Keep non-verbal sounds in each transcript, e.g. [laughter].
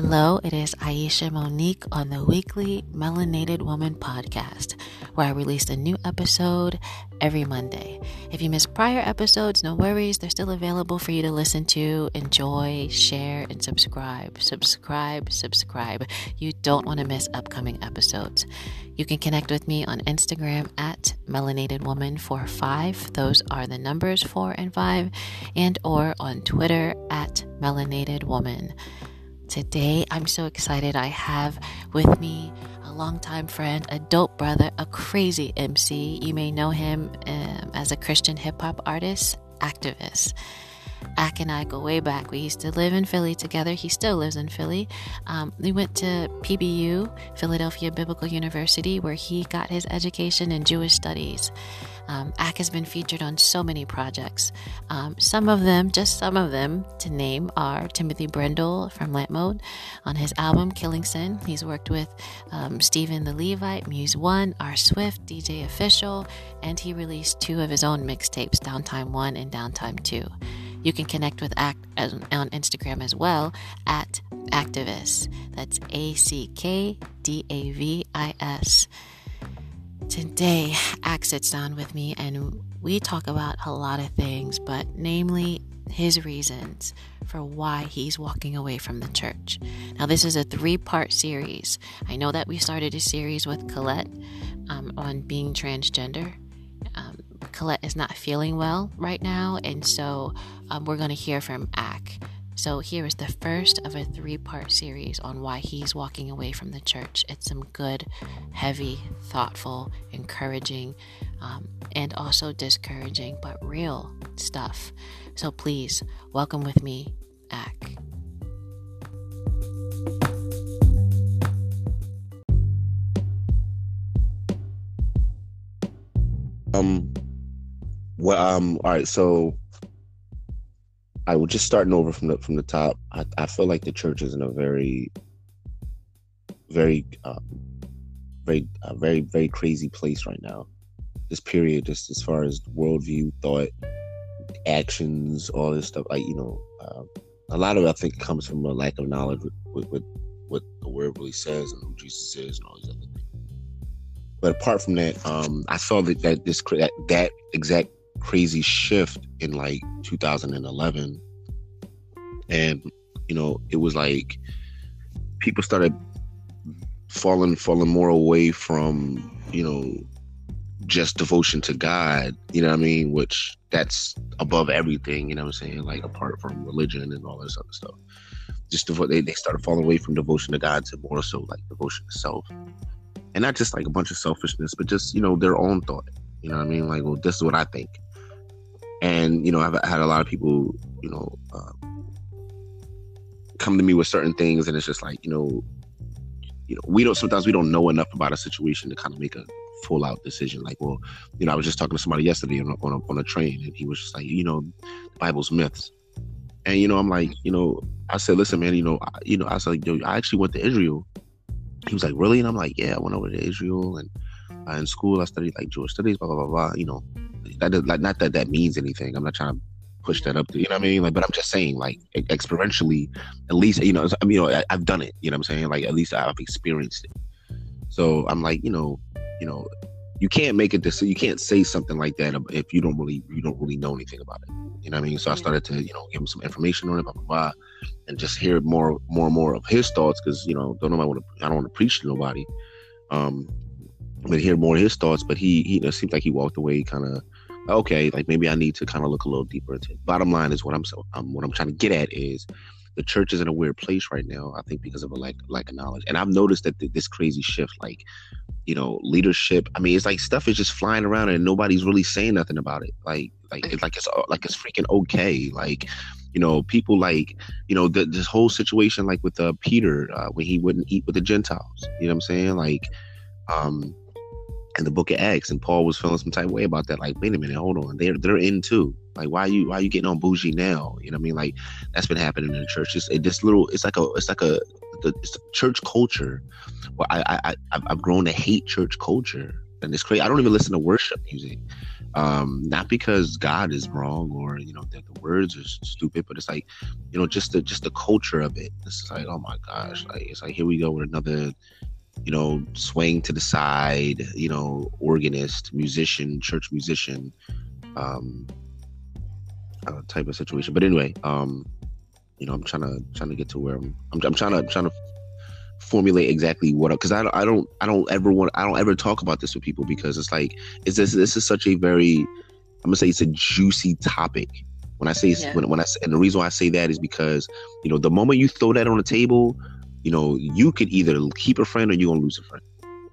Hello, it is Aisha Monique on the weekly Melanated Woman podcast, where I release a new episode every Monday. If you missed prior episodes, no worries, they're still available for you to listen to, enjoy, share, and subscribe. Subscribe, subscribe. You don't want to miss upcoming episodes. You can connect with me on Instagram at Melanated Woman 45. Those are the numbers 4 and 5, and or on Twitter at Melanated Woman. Today, I'm so excited. I have with me a longtime friend, a dope brother, a crazy MC. You may know him um, as a Christian hip hop artist, activist. Ak and I go way back. We used to live in Philly together. He still lives in Philly. Um, we went to PBU, Philadelphia Biblical University, where he got his education in Jewish studies. Um, Ak has been featured on so many projects. Um, some of them, just some of them to name, are Timothy Brindle from Lamp Mode on his album Killing Sin. He's worked with um, Stephen the Levite, Muse One, R Swift, DJ Official, and he released two of his own mixtapes, Downtime 1 and Downtime 2. You can connect with Ak on Instagram as well at Ackdavis. That's A C K D A V I S. Today, Ak sits down with me and we talk about a lot of things, but namely his reasons for why he's walking away from the church. Now, this is a three part series. I know that we started a series with Colette um, on being transgender. Um, Colette is not feeling well right now, and so um, we're going to hear from Ak. So, here is the first of a three part series on why he's walking away from the church. It's some good, heavy, thoughtful, encouraging, um, and also discouraging, but real stuff. So, please welcome with me, Ak. Um, well, um, all right, so I was just starting over from the from the top. I, I feel like the church is in a very, very, um, very, uh, very, very crazy place right now. This period, just as far as worldview, thought, actions, all this stuff. Like you know, uh, a lot of it I think comes from a lack of knowledge with, with, with what the word really says and who Jesus is and all these other things. But apart from that, um, I saw that that this that, that exact crazy shift in like 2011 and you know it was like people started falling falling more away from you know just devotion to god you know what i mean? Which that's above everything you know what i'm saying? Like apart from religion and all this other stuff. Just devo- they, they started falling away from devotion to god to more so like devotion to self. And not just like a bunch of selfishness but just you know their own thought you know what i mean? Like well this is what i think and you know i've had a lot of people you know uh, come to me with certain things and it's just like you know you know we don't sometimes we don't know enough about a situation to kind of make a full out decision. Like well you know i was just talking to somebody yesterday on a, on a, on a train and he was just like you know the bible's myths. And you know i'm like you know i said listen man you know I, you know i said like, Yo, i actually went to israel. He was like really? And i'm like yeah i went over to israel and uh, in school i studied like jewish studies blah blah blah blah you know that is like not that that means anything. I'm not trying to push that up to you know what I mean. Like, but I'm just saying like experientially, at least you know I mean you know I, have done it. You know what I'm saying? Like at least I've experienced it. So I'm like you know you know you can't make it this you can't say something like that if you don't really you don't really know anything about it. You know what I mean? So I started to you know give him some information on it, blah blah blah, and just hear more more and more of his thoughts because you know don't know I want to I don't want to preach to nobody. Um, but hear more of his thoughts. But he, he you know, seems like he walked away kind of okay, like maybe I need to kind of look a little deeper into it. Bottom line is what I'm so um, what I'm trying to get at is the church is in a weird place right now. I think because of a lack lack of knowledge, and I've noticed that th- this crazy shift, like you know, leadership. I mean, it's like stuff is just flying around and nobody's really saying nothing about it. Like like it's like it's uh, like it's freaking okay. Like you know, people like you know the, this whole situation like with uh, Peter uh, when he wouldn't eat with the Gentiles. You know what I'm saying? Like um in the book of Acts, and Paul was feeling some type of way about that. Like, wait a minute, hold on, they're they're in too. Like, why are you why you getting on bougie now? You know what I mean? Like, that's been happening in the church. Just it, this little, it's like a it's like a the it's church culture. Well, I I I've grown to hate church culture. and it's crazy. I don't even listen to worship music. Um, not because God is wrong or you know that the words are stupid, but it's like, you know, just the just the culture of it. It's like, oh my gosh, like it's like here we go with another, you know, swaying to the side, you know, organist, musician, church musician, um, uh, type of situation. But anyway, um, you know, I'm trying to trying to get to where I'm. I'm, I'm trying to trying to formulate exactly what because I don't I don't I don't ever want I don't ever talk about this with people because it's like it's this this is such a very I'm gonna say it's a juicy topic. When I say yeah. when when I and the reason why I say that is because you know the moment you throw that on the table, you know you could either keep a friend or you're gonna lose a friend.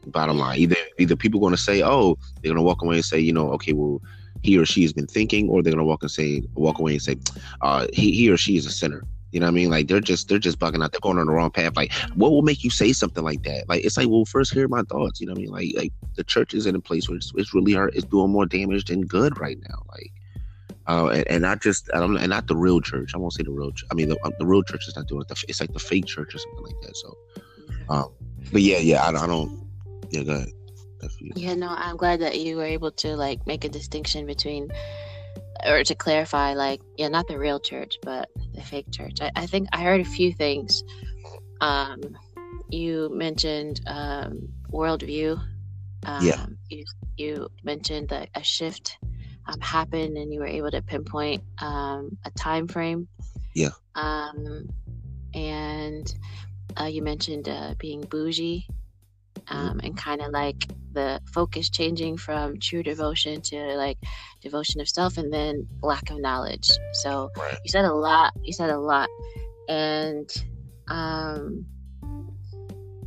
Bottom line, either either people gonna say oh they're gonna walk away and say you know okay well he or she has been thinking, or they're gonna walk and say walk away and say uh, he he or she is a sinner you know what I mean? Like they're just they're just bugging out. They're going on the wrong path. Like what will make you say something like that? Like it's like well, first hear my thoughts. You know what I mean? Like like the church is in a place where it's, it's really hard. It's doing more damage than good right now. Like. Uh, and, and not just um, and not the real church. I won't say the real. Ch- I mean, the, um, the real church is not doing it. It's like the fake church or something like that. So, um, but yeah, yeah, I, I don't. Yeah, go ahead. Yeah, no, I'm glad that you were able to like make a distinction between or to clarify, like, yeah, not the real church, but the fake church. I, I think I heard a few things. Um, you mentioned um, worldview. Um, yeah. You, you mentioned that a shift um, happened, and you were able to pinpoint um, a time frame. Yeah. Um, and uh, you mentioned uh, being bougie um, and kind of like the focus changing from true devotion to like devotion of self and then lack of knowledge so right. you said a lot you said a lot and um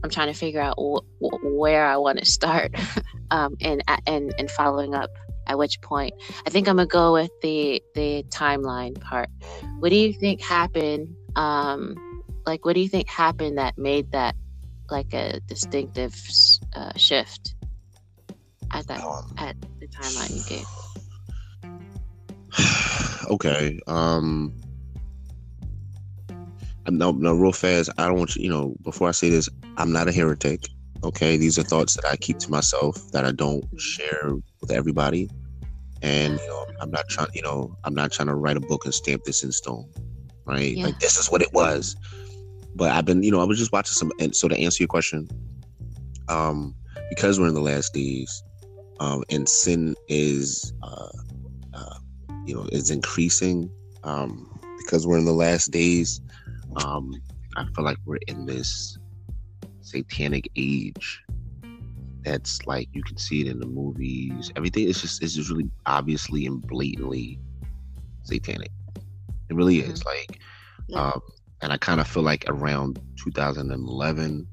i'm trying to figure out wh- wh- where i want to start [laughs] um and and and following up at which point i think i'm gonna go with the the timeline part what do you think happened um like what do you think happened that made that like a distinctive uh, shift at that um, at the timeline you gave. [sighs] okay. Um. No, no, real fast. I don't want you. You know, before I say this, I'm not a heretic. Okay, these are thoughts that I keep to myself that I don't share with everybody. And you know, I'm not trying. You know, I'm not trying to write a book and stamp this in stone. Right? Yeah. Like this is what it was. But I've been, you know, I was just watching some. And so to answer your question, um, because we're in the last days, um, and sin is, uh, uh, you know, is increasing. Um, because we're in the last days, um, I feel like we're in this satanic age. That's like you can see it in the movies. Everything is just is just really obviously and blatantly satanic. It really is. Mm-hmm. Like, yeah. um, and I kind of feel like around 2011,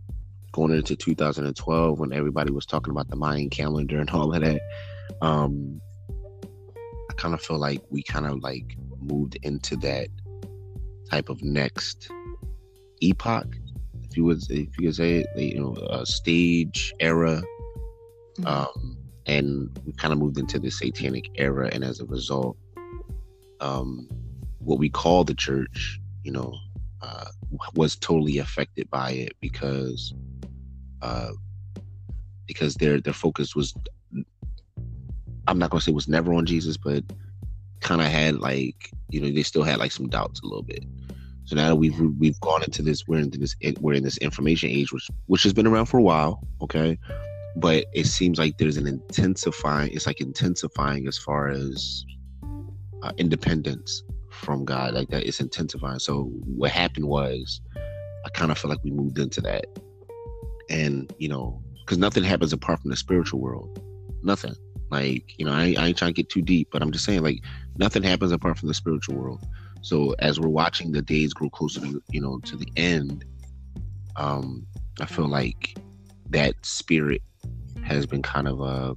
going into 2012, when everybody was talking about the Mayan calendar and [laughs] all of that, um, I kind of feel like we kind of like moved into that type of next epoch, if you would, if you could say it, you know, a stage era, mm-hmm. um, and we kind of moved into the satanic era, and as a result, um, what we call the church, you know, uh, was totally affected by it because uh, because their their focus was I'm not gonna say was never on Jesus, but kind of had like you know they still had like some doubts a little bit. So now that we've we've gone into this, we're into this we're in this information age, which which has been around for a while, okay. But it seems like there's an intensifying. It's like intensifying as far as uh, independence from God like that. It's intensifying. So what happened was, I kind of feel like we moved into that, and you know, because nothing happens apart from the spiritual world. Nothing. Like you know, I, I ain't trying to get too deep, but I'm just saying like nothing happens apart from the spiritual world. So as we're watching the days grow closer to you know to the end, um, I feel like that spirit has been kind of a,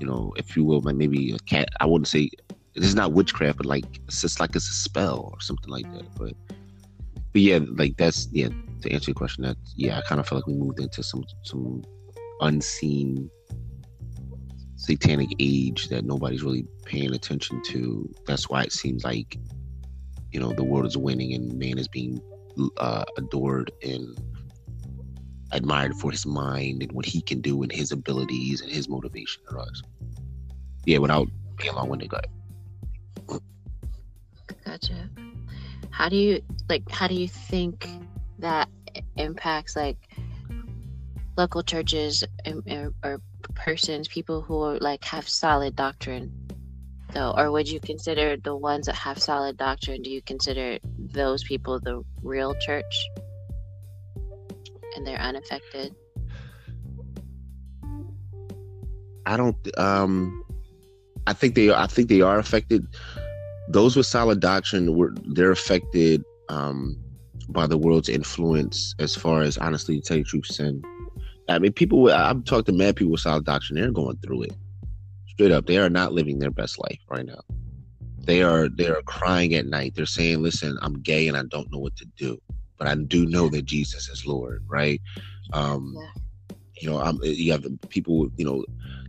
you know, if you will, maybe a cat. I wouldn't say this is not witchcraft, but like it's just like it's a spell or something like that. But but yeah, like that's yeah. To answer your question, that yeah, I kind of feel like we moved into some some unseen satanic age that nobody's really paying attention to. That's why it seems like you know the world is winning and man is being uh, adored and admired for his mind and what he can do and his abilities and his motivation for us. Yeah, without being long winded, ahead. Gotcha. How do you like? How do you think that impacts like local churches or, or persons, people who are, like have solid doctrine? Though, or would you consider the ones that have solid doctrine? Do you consider those people the real church? And they're unaffected? I don't. Um, I think they. I think they are affected. Those with solid doctrine were they're affected um, by the world's influence. As far as honestly, to tell you truth, sin. I mean, people. I've talked to mad people with solid doctrine. They're going through it. Straight up, they are not living their best life right now. They are. They are crying at night. They're saying, "Listen, I'm gay and I don't know what to do." But I do know that Jesus is Lord, right? Um, yeah. You know, I'm, you have the people, you know,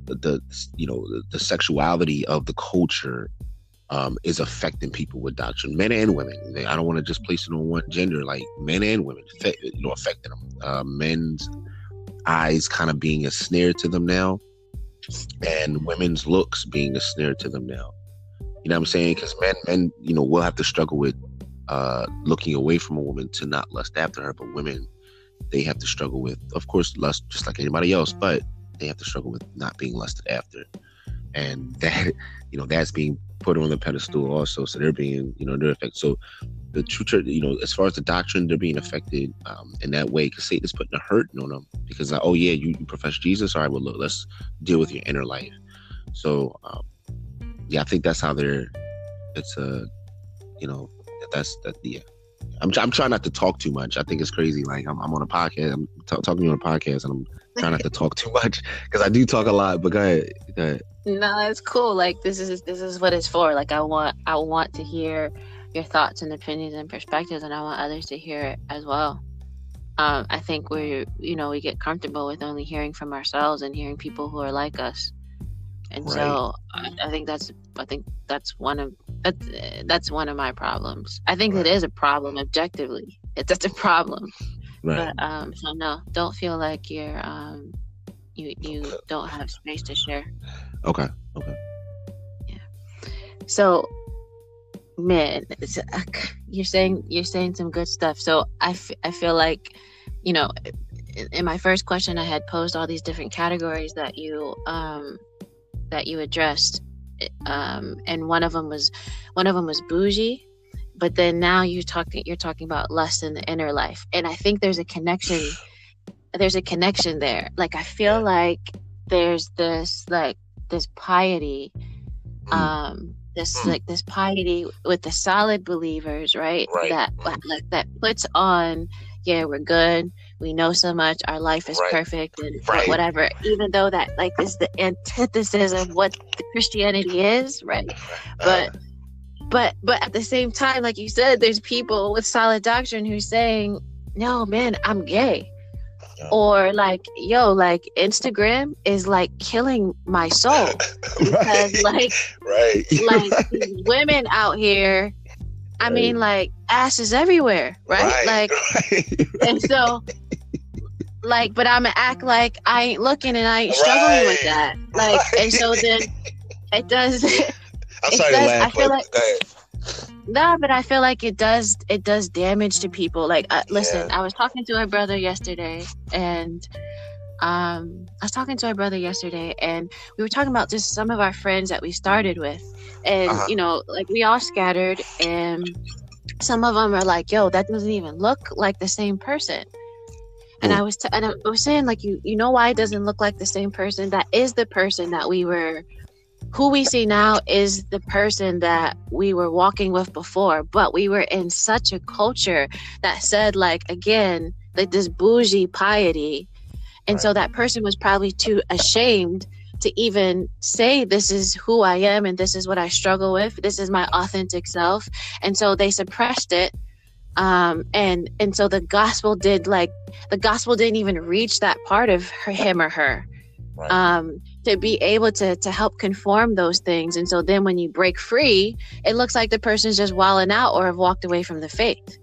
the, the you know the, the, sexuality of the culture um, is affecting people with doctrine, men and women. I don't want to just place it on one gender, like men and women, you know, affecting them. Uh, men's eyes kind of being a snare to them now, and women's looks being a snare to them now. You know what I'm saying? Because men, men, you know, will have to struggle with uh, looking away from a woman to not lust after her. But women, they have to struggle with, of course, lust just like anybody else, but they have to struggle with not being lusted after. And [laughs] that, you know, that's being put on the pedestal also. So they're being, you know, they're affected. So the true church, you know, as far as the doctrine, they're being affected um, in that way because Satan is putting a hurt on them because, like, oh, yeah, you, you profess Jesus. All right, well, look, let's deal with your inner life. So, um, yeah, I think that's how they're, it's a, you know, that's that. Yeah, I'm I'm trying not to talk too much. I think it's crazy. Like I'm, I'm on a podcast. I'm t- talking to you on a podcast, and I'm trying not to talk too much because I do talk a lot. But go ahead, go ahead. No, it's cool. Like this is this is what it's for. Like I want I want to hear your thoughts and opinions and perspectives, and I want others to hear it as well. Um, I think we you know we get comfortable with only hearing from ourselves and hearing people who are like us, and right. so I, I think that's I think that's one of that's, that's one of my problems. I think right. it is a problem objectively. It's that's a problem. Right. But um, so no, don't feel like you're um, you you don't have space to share. Okay. Okay. Yeah. So, man, you're saying you're saying some good stuff. So I, f- I feel like, you know, in my first question, I had posed all these different categories that you um that you addressed um, and one of them was one of them was bougie but then now you're talking you're talking about lust in the inner life and i think there's a connection [sighs] there's a connection there like i feel like there's this like this piety mm. um this mm. like this piety with the solid believers right, right. that like that puts on yeah we're good we know so much our life is right. perfect and right. whatever even though that like is the antithesis of what christianity is right uh-huh. but but but at the same time like you said there's people with solid doctrine who's saying no man i'm gay or like yo like instagram is like killing my soul [laughs] because right. like right like [laughs] women out here I mean, like asses everywhere, right? right. Like, [laughs] right. and so like, but I'm act like I ain't looking and I ain't struggling right. with that. Like, right. and so then it does. [laughs] I'm [laughs] sorry does, to laugh, I feel like. Nah, but I feel like it does. It does damage to people. Like, uh, listen, yeah. I was talking to my brother yesterday, and um, I was talking to my brother yesterday, and we were talking about just some of our friends that we started with, and uh-huh. you know, like we all scattered, and some of them are like, "Yo, that doesn't even look like the same person." And I was t- and I was saying like you you know why it doesn't look like the same person? That is the person that we were who we see now is the person that we were walking with before but we were in such a culture that said like again like this bougie piety. And so that person was probably too ashamed to even say this is who I am and this is what I struggle with. This is my authentic self. And so they suppressed it um, and and so the gospel did like the gospel didn't even reach that part of her, him or her right. um, to be able to to help conform those things and so then when you break free it looks like the person's just walling out or have walked away from the faith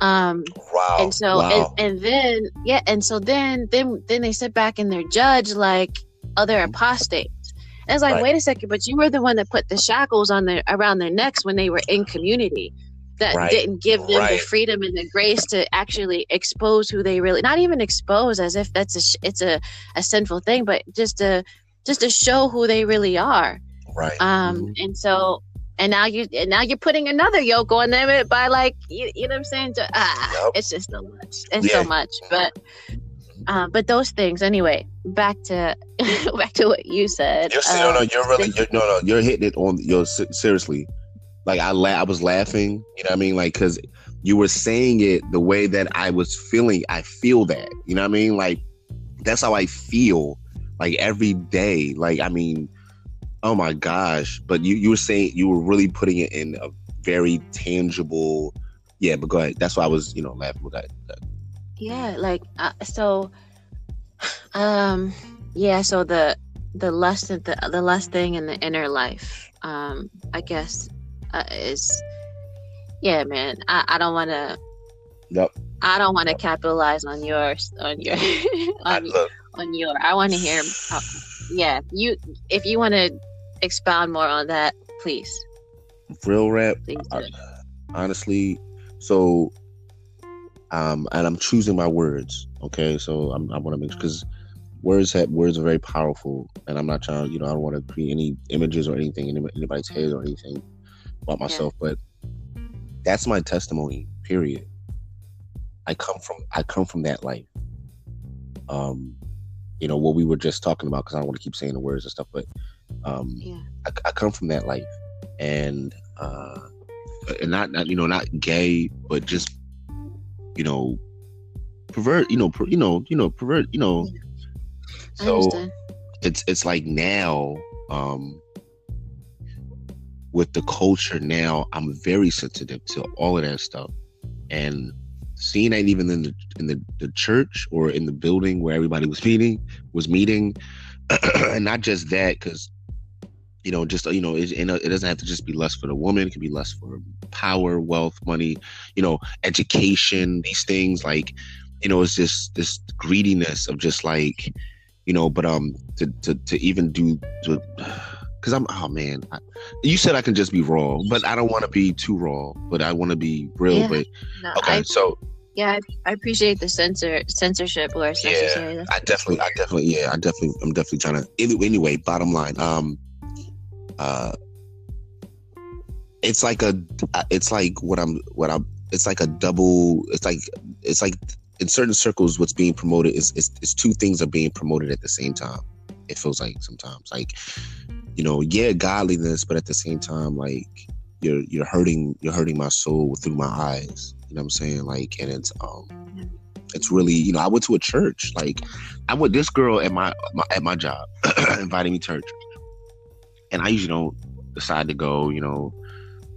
Um, wow. and so wow. and, and then yeah, and so then then then they sit back and they're judged like other apostates. And it's like, Right. wait a second, but you were the one that put the shackles on their around their necks when they were in community. That Right. didn't give them the freedom and the grace to actually expose who they really not even expose as if that's a it's a, a sinful thing, but just to just to show who they really are. right. Um, Mhm. and so, and now you, and now you're putting another yoke on them by like, you, you know what I'm saying? Ju- Ah, Yep. it's just so much. It's Yeah. so much. But, uh, but those things anyway. Back to, [laughs] back to what you said. You're, no, Uh, no, you're really, you're, no, no, you're hitting it on. You're seriously, like I, la- I was laughing. You know what I mean? Like because you were saying it the way that I was feeling. I feel that. You know what I mean? Like that's how I feel. Like every day. Like I mean, oh my gosh! But you, you were saying you were really putting it in a very tangible. Yeah, but go ahead. That's why I was, you know, laughing yeah, like, uh, so, um, yeah, so the, the lust, the, the lust thing in the inner life, um, I guess, uh, is, yeah, man, I, I don't want to, Yep. I don't want to capitalize on yours on your [laughs] I, on, look, on your. I want to hear. Uh, yeah, you if you want to expound more on that, please, real rap. please. I- honestly so um and i'm choosing my words okay so I'm, i want to make because words have words are very powerful and i'm not trying you know i don't want to create any images or anything in anybody's head or anything about myself but that's my testimony period. I come from i come from that life. Um you know what we were just talking about because i don't want to keep saying the words and stuff but um Yeah. I, I come from that life. And uh and not, not you know not gay but just you know pervert you know per, you know you know pervert you know. I so understand. it's it's like now um with the culture now i'm very sensitive to all of that stuff. And seeing that even in the in the, the church or in the building where everybody was meeting was meeting [clears throat] and not just that because you know just you know it, it doesn't have to just be lust for the woman. It can be lust for power wealth money you know education these things like you know it's just this greediness of just like you know but um to to, to even do to because i'm oh man I, you said i can just be raw but i don't want to be too raw but i want to be real Yeah. but No, okay I, so yeah, I, I appreciate the censor censorship where it's Yeah, I definitely, I definitely, yeah, I definitely, I'm definitely trying to. Anyway, anyway, bottom line, um, uh, it's like a, it's like what I'm, what I'm, it's like a double. It's like, it's like in certain circles, what's being promoted is, is, is two things are being promoted at the same time. It feels like sometimes, like, you know, yeah, godliness, but at the same time, like you're you're hurting, you're hurting my soul through my eyes. You know what I'm saying? Like, and it's um it's really you know i went to a church like i went this girl at my, my at my job [clears throat] invited me to church and i usually don't decide to go you know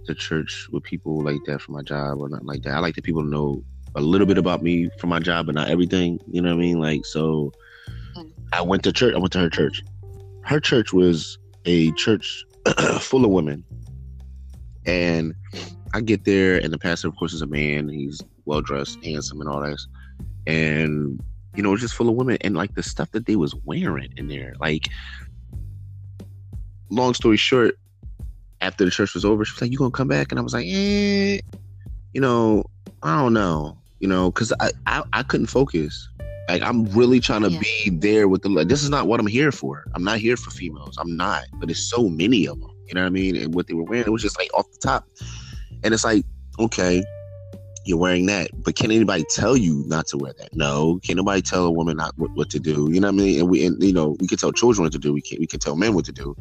to church with people like that for my job or nothing like that i like the people to know a little bit about me for my job but not everything you know what i mean like so Mm. i went to church i went to her church her church was a church [clears throat] full of women and i get there and the pastor of course is a man he's well dressed handsome and all that and you know, it's just full of women and like the stuff that they was wearing in there. Like, long story short, after the church was over, she was like, "You gonna come back?" And I was like, "Eh, you know, I don't know, you know, because I, I I couldn't focus. Like, I'm really trying to Yeah. be there with the. Like, this is not what I'm here for. I'm not here for females. I'm not. But there's so many of them. You know what I mean? And what they were wearing, it was just like off the top. And it's like, okay, you're wearing that, but can anybody tell you not to wear that? No. Can nobody tell a woman not what, what to do? You know what I mean? And we, and, you know, we can tell children what to do. We can we can tell men what to do.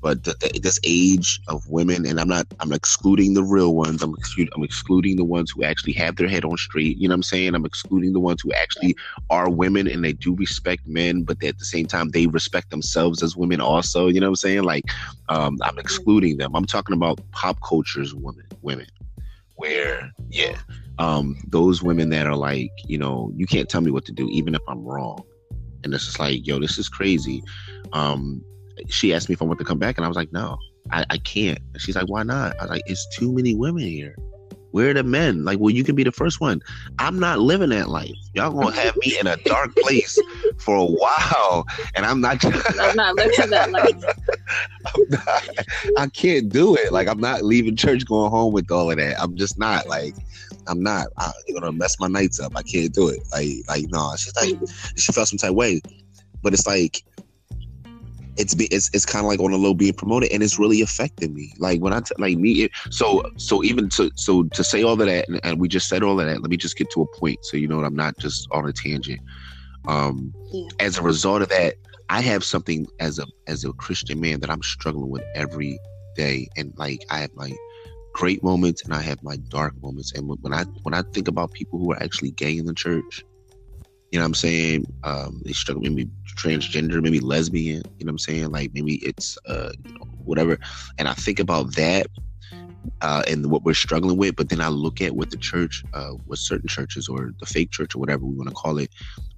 But the, this age of women, and I'm not, I'm excluding the real ones. I'm excluding, I'm excluding the ones who actually have their head on straight. You know what I'm saying? I'm excluding the ones who actually are women and they do respect men, but at the same time they respect themselves as women also. You know what I'm saying? Like, um, I'm excluding them. I'm talking about pop culture's women, women, where yeah, um, those women that are like, you know, you can't tell me what to do, even if I'm wrong. And it's just like, yo, this is crazy. Um, she asked me if I want to come back, and I was like, no, I, I can't. And she's like, why not? I was like, it's too many women here. Where are the men? Like, well, you can be the first one. I'm not living that life. Y'all gonna have me in a dark [laughs] place for a while, and I'm not. I'm not [laughs] living that life. not, I can't do it. Like, I'm not leaving church, going home with all of that. I'm just not. Like, I'm not. I, you're gonna mess my nights up. I can't do it. Like, like no. She's like, she felt some type of way, but it's like it's be it's, it's kind of like on a low being promoted and it's really affecting me. Like when i t- like me it, so so even to so to say all of that and, and, we just said all of that let me just get to a point so you know what i'm not just on a tangent. Um yeah. as a result of that i have something as a as a christian man that i'm struggling with every day and like i have my great moments and i have my dark moments. And when i when i think about people who are actually gay in the church you know what I'm saying? Um, they struggle maybe transgender, maybe lesbian, you know what I'm saying? Like maybe it's uh, you know, whatever. And I think about that uh, and what we're struggling with. But then I look at what the church, uh, what certain churches or the fake church or whatever we want to call it,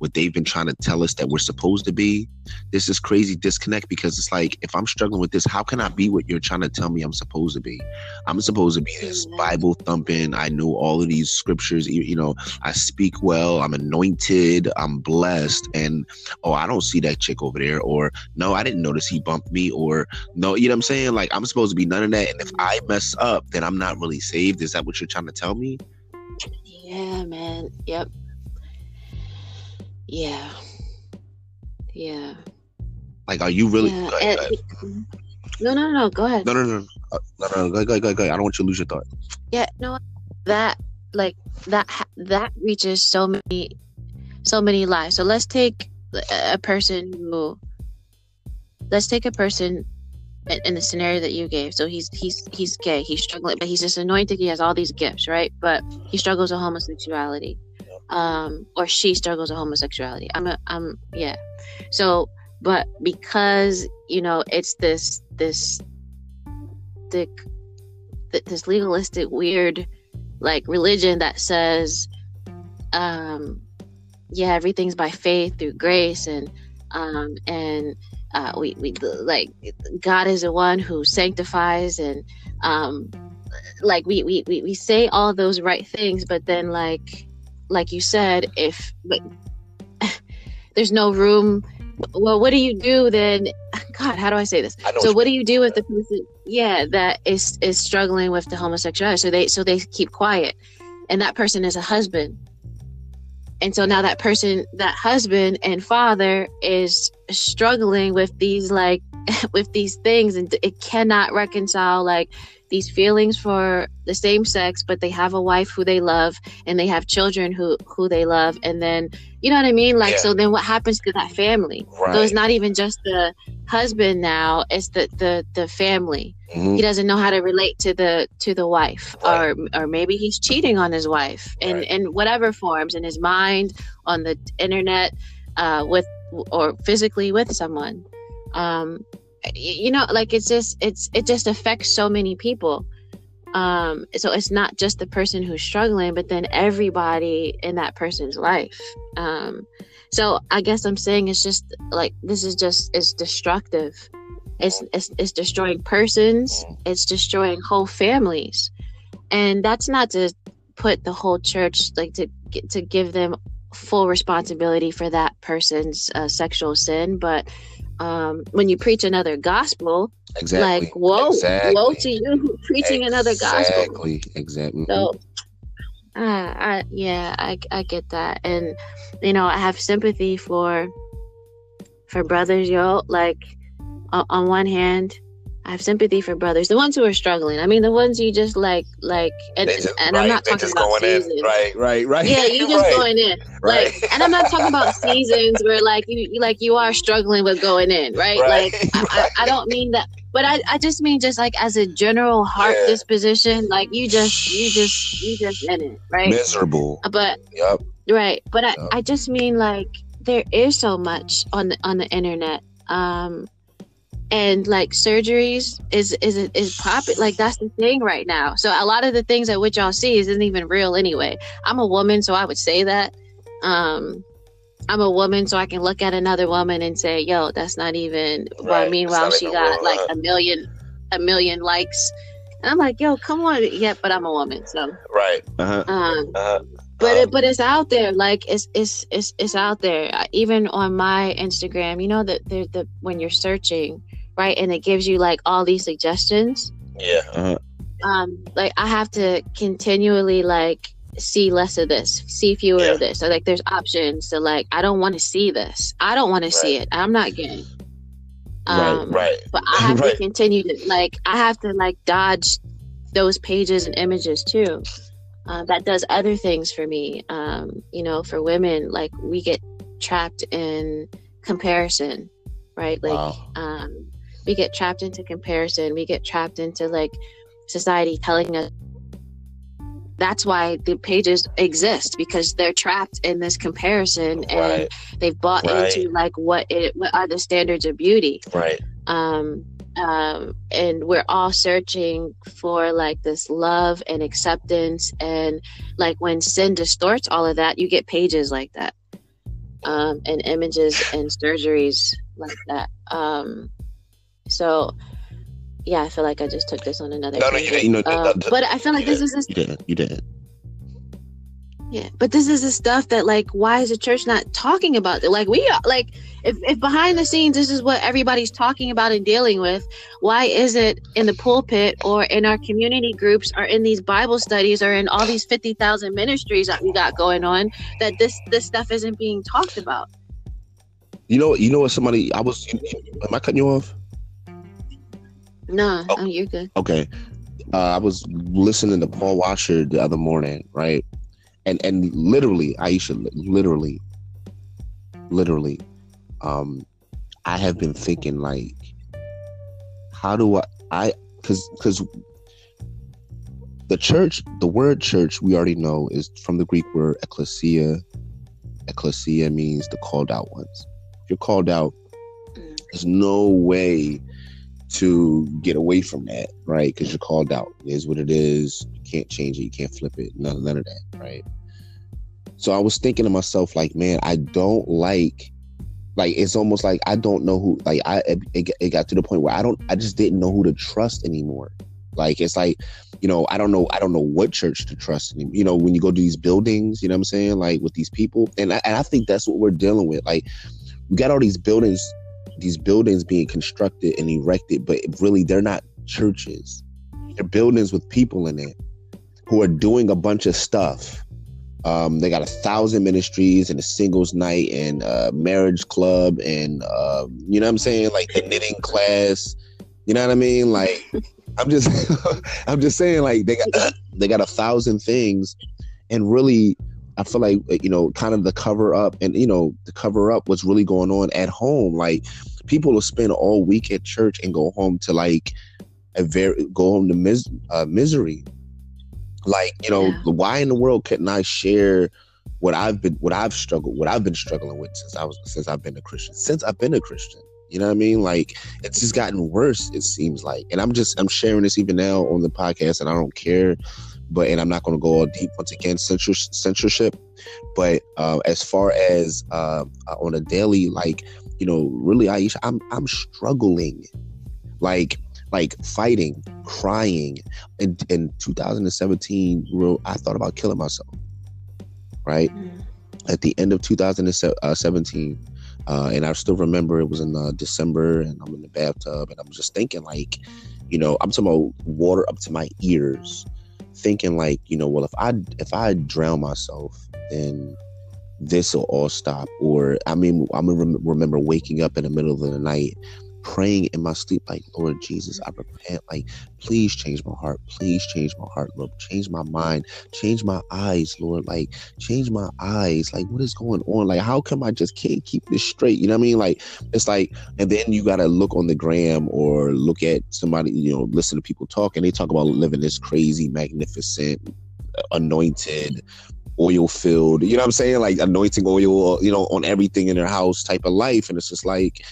what they've been trying to tell us that we're supposed to be. This is crazy disconnect because it's like if I'm struggling with this, how can I be what you're trying to tell me I'm supposed to be? I'm supposed to be this Bible thumping. I know all of these scriptures. You, you know, I speak well. I'm anointed. I'm blessed. And oh, I don't see that chick over there. Or no, I didn't notice he bumped me. Or no, you know what I'm saying? Like I'm supposed to be none of that. And if I mm-hmm. mess up up, then I'm not really saved. Is that what you're trying to tell me? Yeah, man. Yep. Yeah. Yeah. Like, are you really? Yeah. And, no, no, no. Go ahead. No, no, no. Uh, no, no, no. Go, go, go, go. I don't want you to lose your thought. Yeah. No. That like that that reaches so many so many lives. So let's take a person who let's take a person in the scenario that you gave. So he's he's he's gay. He's struggling, but he's just anointed. He has all these gifts, right? But he struggles with homosexuality, um, or she struggles with homosexuality. I'm a, I'm yeah. So, but because you know it's this this the this legalistic weird like religion that says um yeah everything's by faith through grace and um and uh, we we like God is the one who sanctifies and um, like we, we we we say all those right things, but then like like you said, if but, [laughs] there's no room, well, what do you do then? [laughs] God, how do I say this? So what do you do with the person? Yeah, that is is struggling with the homosexuality. So they so they keep quiet, and that person is a husband and so now that person that husband and father is struggling with these like [laughs] with these things and it cannot reconcile like these feelings for the same sex but they have a wife who they love and they have children who who they love and then you know what i mean like yeah. so then what happens to that family right. so it's not even just the husband now it's the the the family mm-hmm. he doesn't know how to relate to the to the wife right. or or maybe he's cheating on his wife in right. in whatever forms in his mind on the internet uh with or physically with someone um you know like it's just it's it just affects so many people. Um so it's not just the person who's struggling but then everybody in that person's life. Um so i guess i'm saying it's just like this is just it's destructive. It's it's, it's destroying persons. It's destroying whole families. And that's not to put the whole church like to to give them full responsibility for that person's uh, sexual sin but um, when you preach another gospel, exactly. like whoa, exactly. whoa to you preaching exactly. another gospel. Exactly, exactly. So, uh, I yeah, I I get that, and you know, I have sympathy for for brothers, yo. Like on, on one hand, I have sympathy for brothers, the ones who are struggling. I mean, the ones you just like, like, and, just, and right, I'm not talking about seasons. In. Right, right, right. Yeah, you [laughs] just right. going in, right. like, and I'm not talking about seasons where like you, like you are struggling with going in, right? right. Like, I, I, don't mean that, but I, I just mean just like as a general heart yeah. disposition, like you just, you just, you just in it, right? Miserable. But yep. Right, but I, yep. I just mean like there is so much on the on the internet. Um, and like surgeries is is is popping like that's the thing right now so a lot of the things that which y'all see isn't even real anyway i'm a woman so i would say that um i'm a woman so i can look at another woman and say yo that's not even right. well meanwhile she got like a million a million likes And I'm like, yo, come on. Yeah, but I'm a woman, so right. Uh-huh. Um, uh-huh. But Um, it, but it's out there. Like it's it's it's it's out there. Even on my Instagram, you know that the the when you're searching, right, and it gives you like all these suggestions. yeah. Uh-huh. Um, like I have to continually like see less of this, see fewer Yeah. of this. So like there's options. So like I don't want to see this. I don't want to see it. I'm not gay. Um, right. Right. but I [laughs] have Right. to continue to like I have to like dodge those pages and images too. Uh, that does other things for me. Um, you know, for women, like we get trapped in comparison, right? Like wow. um, we get trapped into comparison. We get trapped into like society telling us. That's why the pages exist because they're trapped in this comparison and Right. they've bought Right. into like what it what are the standards of beauty Right. um, um, and we're all searching for like this love and acceptance and like when sin distorts all of that you get pages like that um, and images and surgeries like that um, so yeah i feel like i just took this on another No, no, you didn't. You know, Um, no, no, but i feel like you this is this You didn't. You didn't. Yeah, but this is the stuff that like why is the church not talking about it? Like we are like if, if behind the scenes this is what everybody's talking about and dealing with, why is it in the pulpit or in our community groups or in these Bible studies or in all these fifty thousand ministries that we got going on that this this stuff isn't being talked about? You know. You know what? Somebody. I was. Am I cutting you off? No, Oh. oh, you're good. Okay. Uh, I was listening to Paul Washer the other morning, right? And and literally, Aisha, literally, literally, um, I have been thinking like, how do I, I, because because the church, the word church, we already know is from the Greek word ecclesia. Ecclesia means the called out ones. If you're called out, Mm. there's no way to get away from that, right? Because you're called out. It is what it is. You can't change it. You can't flip it. None, none of that, right? So I was thinking to myself, like, man, I don't like, like, it's almost like I don't know who, like, I it, it got to the point where I don't, I just didn't know who to trust anymore. Like, it's like, you know, I don't know, I don't know what church to trust anymore. You know, when you go to these buildings, you know what I'm saying, like with these people, and I, and I think that's what we're dealing with. Like, we got all these buildings these buildings being constructed and erected, but really they're not churches. They're buildings with people in it who are doing a bunch of stuff. Um, they got a thousand ministries and a singles night and a marriage club and uh, you know what I'm saying, like knitting class. You know what I mean? Like [laughs] I'm just [laughs] I'm just saying like they got [clears throat] they got a thousand things and really I feel like you know, kind of the cover up and you know, the cover up what's really going on at home. Like people will spend all week at church and go home to like a very go home to mis- uh, misery. Like you know, Yeah. why in the world couldn't I share what I've been, what I've struggled, what I've been struggling with since I was since I've been a Christian, since I've been a Christian. You know what I mean? Like it's just gotten worse. It seems like, and I'm just I'm sharing this even now on the podcast, and I don't care. But and I'm not going to go all deep once again censor, censorship. But uh, as far as uh, on a daily, like you know, really, Aisha, I'm I'm struggling, like like fighting, crying. In in 2017, real, I thought about killing myself. Right Mm. at the end of 2017, uh, and I still remember it was in uh, December, and I'm in the bathtub, and I'm just thinking like, you know, I'm talking about water up to my ears, thinking like, you know, well, if I if I drown myself, then this will all stop. Or I mean, I rem- remember waking up in the middle of the night, praying in my sleep, like, Lord Jesus, I repent. Like, please change my heart. Please change my heart, Lord. Change my mind. Change my eyes, Lord. Like, change my eyes. Like, what is going on? Like, how come I just can't keep this straight? You know what I mean? Like, it's like, and then you gotta look on the gram or look at somebody, you know, listen to people talk, and they talk about living this crazy, magnificent, anointed, oil filled, you know what I'm saying? Like anointing oil, you know, on everything in their house type of life. And it's just like,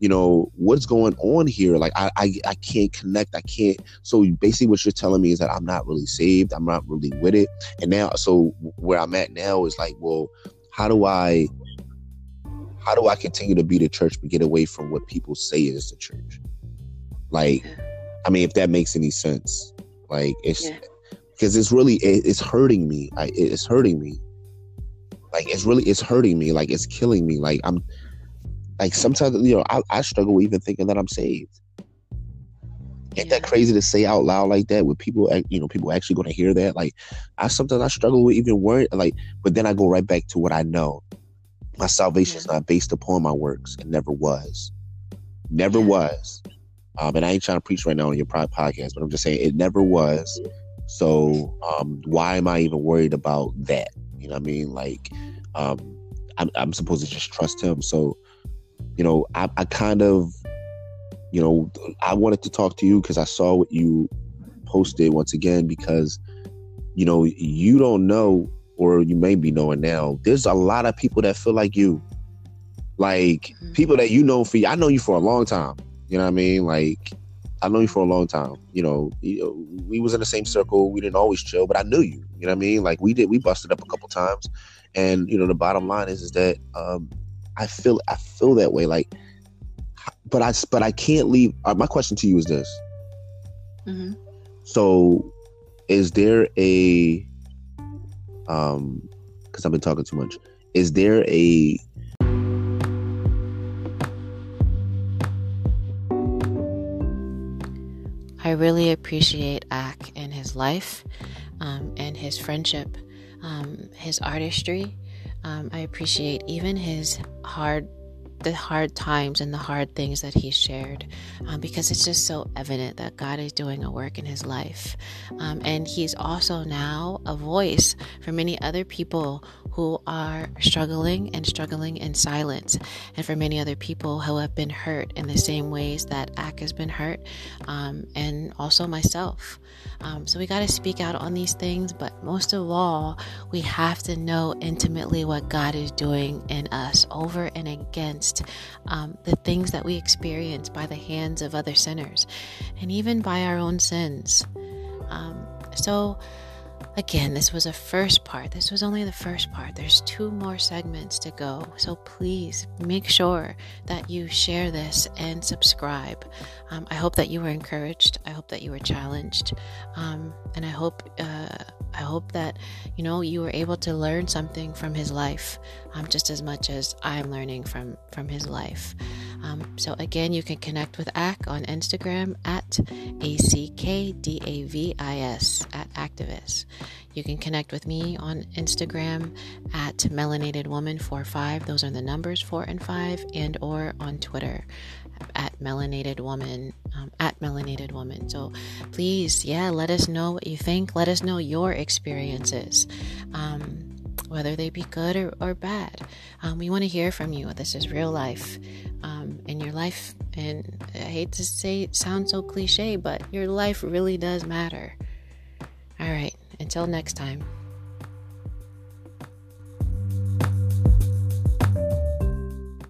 you know, what's going on here? Like I, I I can't connect. I can't. So basically what you're telling me is that I'm not really saved. I'm not really with it. And now so where I'm at now is like, well, how do I how do I continue to be the church but get away from what people say is the church? Like, I mean, if that makes any sense. Like it's because it's really it, it's hurting me. I, it's hurting me. Like it's really it's hurting me. Like it's killing me. Like I'm like sometimes you know I, I struggle with even thinking that I'm saved. Ain't yeah. that crazy to say out loud like that with people you know people actually going to hear that like i sometimes i struggle with even worrying like but then i go right back to what i know my salvation is not based upon my works it never was never yeah. was um and i ain't trying to preach right now on your podcast but i'm just saying it never was so um why am i even worried about that you know what i mean like um i'm, I'm supposed to just trust him so you know i, I kind of you know, I wanted to talk to you because I saw what you posted once again because, you know, you don't know, or you may be knowing now, there's a lot of people that feel like you. Like mm-hmm. people that you know for I know you for a long time. You know what I mean? Like I know you for a long time. You know, we was in the same circle. We didn't always chill, but I knew you. You know what I mean? Like we did. We busted up a couple times, and you know the bottom line is is that um, I feel I feel that way. Like but I but I can't leave. Uh, my question to you is this. Mm-hmm. So, is there a um? Because I've been talking too much. Is there a really appreciate Ak and his life um, and his friendship, um, his artistry. Um, I appreciate even his hard the hard times and the hard things that he shared um, because it's just so evident that God is doing a work in his life. Um, and he's also now a voice for many other people who are struggling and struggling in silence, and for many other people who have been hurt in the same ways that Ak has been hurt, um, and also myself. Um, so we got to speak out on these things, but most of all, we have to know intimately what God is doing in us over and against um, the things that we experience by the hands of other sinners and even by our own sins. Um, so, Again, this was a first part. This was only the first part. There's two more segments to go. So please make sure that you share this and subscribe. Um, I hope that you were encouraged. I hope that you were challenged. Um, and I hope, uh, I hope that, you know, you were able to learn something from his life um, just as much as I'm learning from, from his life. Um, so again, you can connect with Ak on Instagram at A-C-K-D-A-V-I-S at Ackdavis. You can connect with me on Instagram at melanated woman 45. Those are the numbers four and five, and or on Twitter at melanated woman um, at melanated woman. So please, yeah, let us know what you think. Let us know your experiences. Um, whether they be good or, or bad. Um, we want to hear from you. This is real life um, in your life. And I hate to say it sounds so cliche, but your life really does matter. All right, until next time.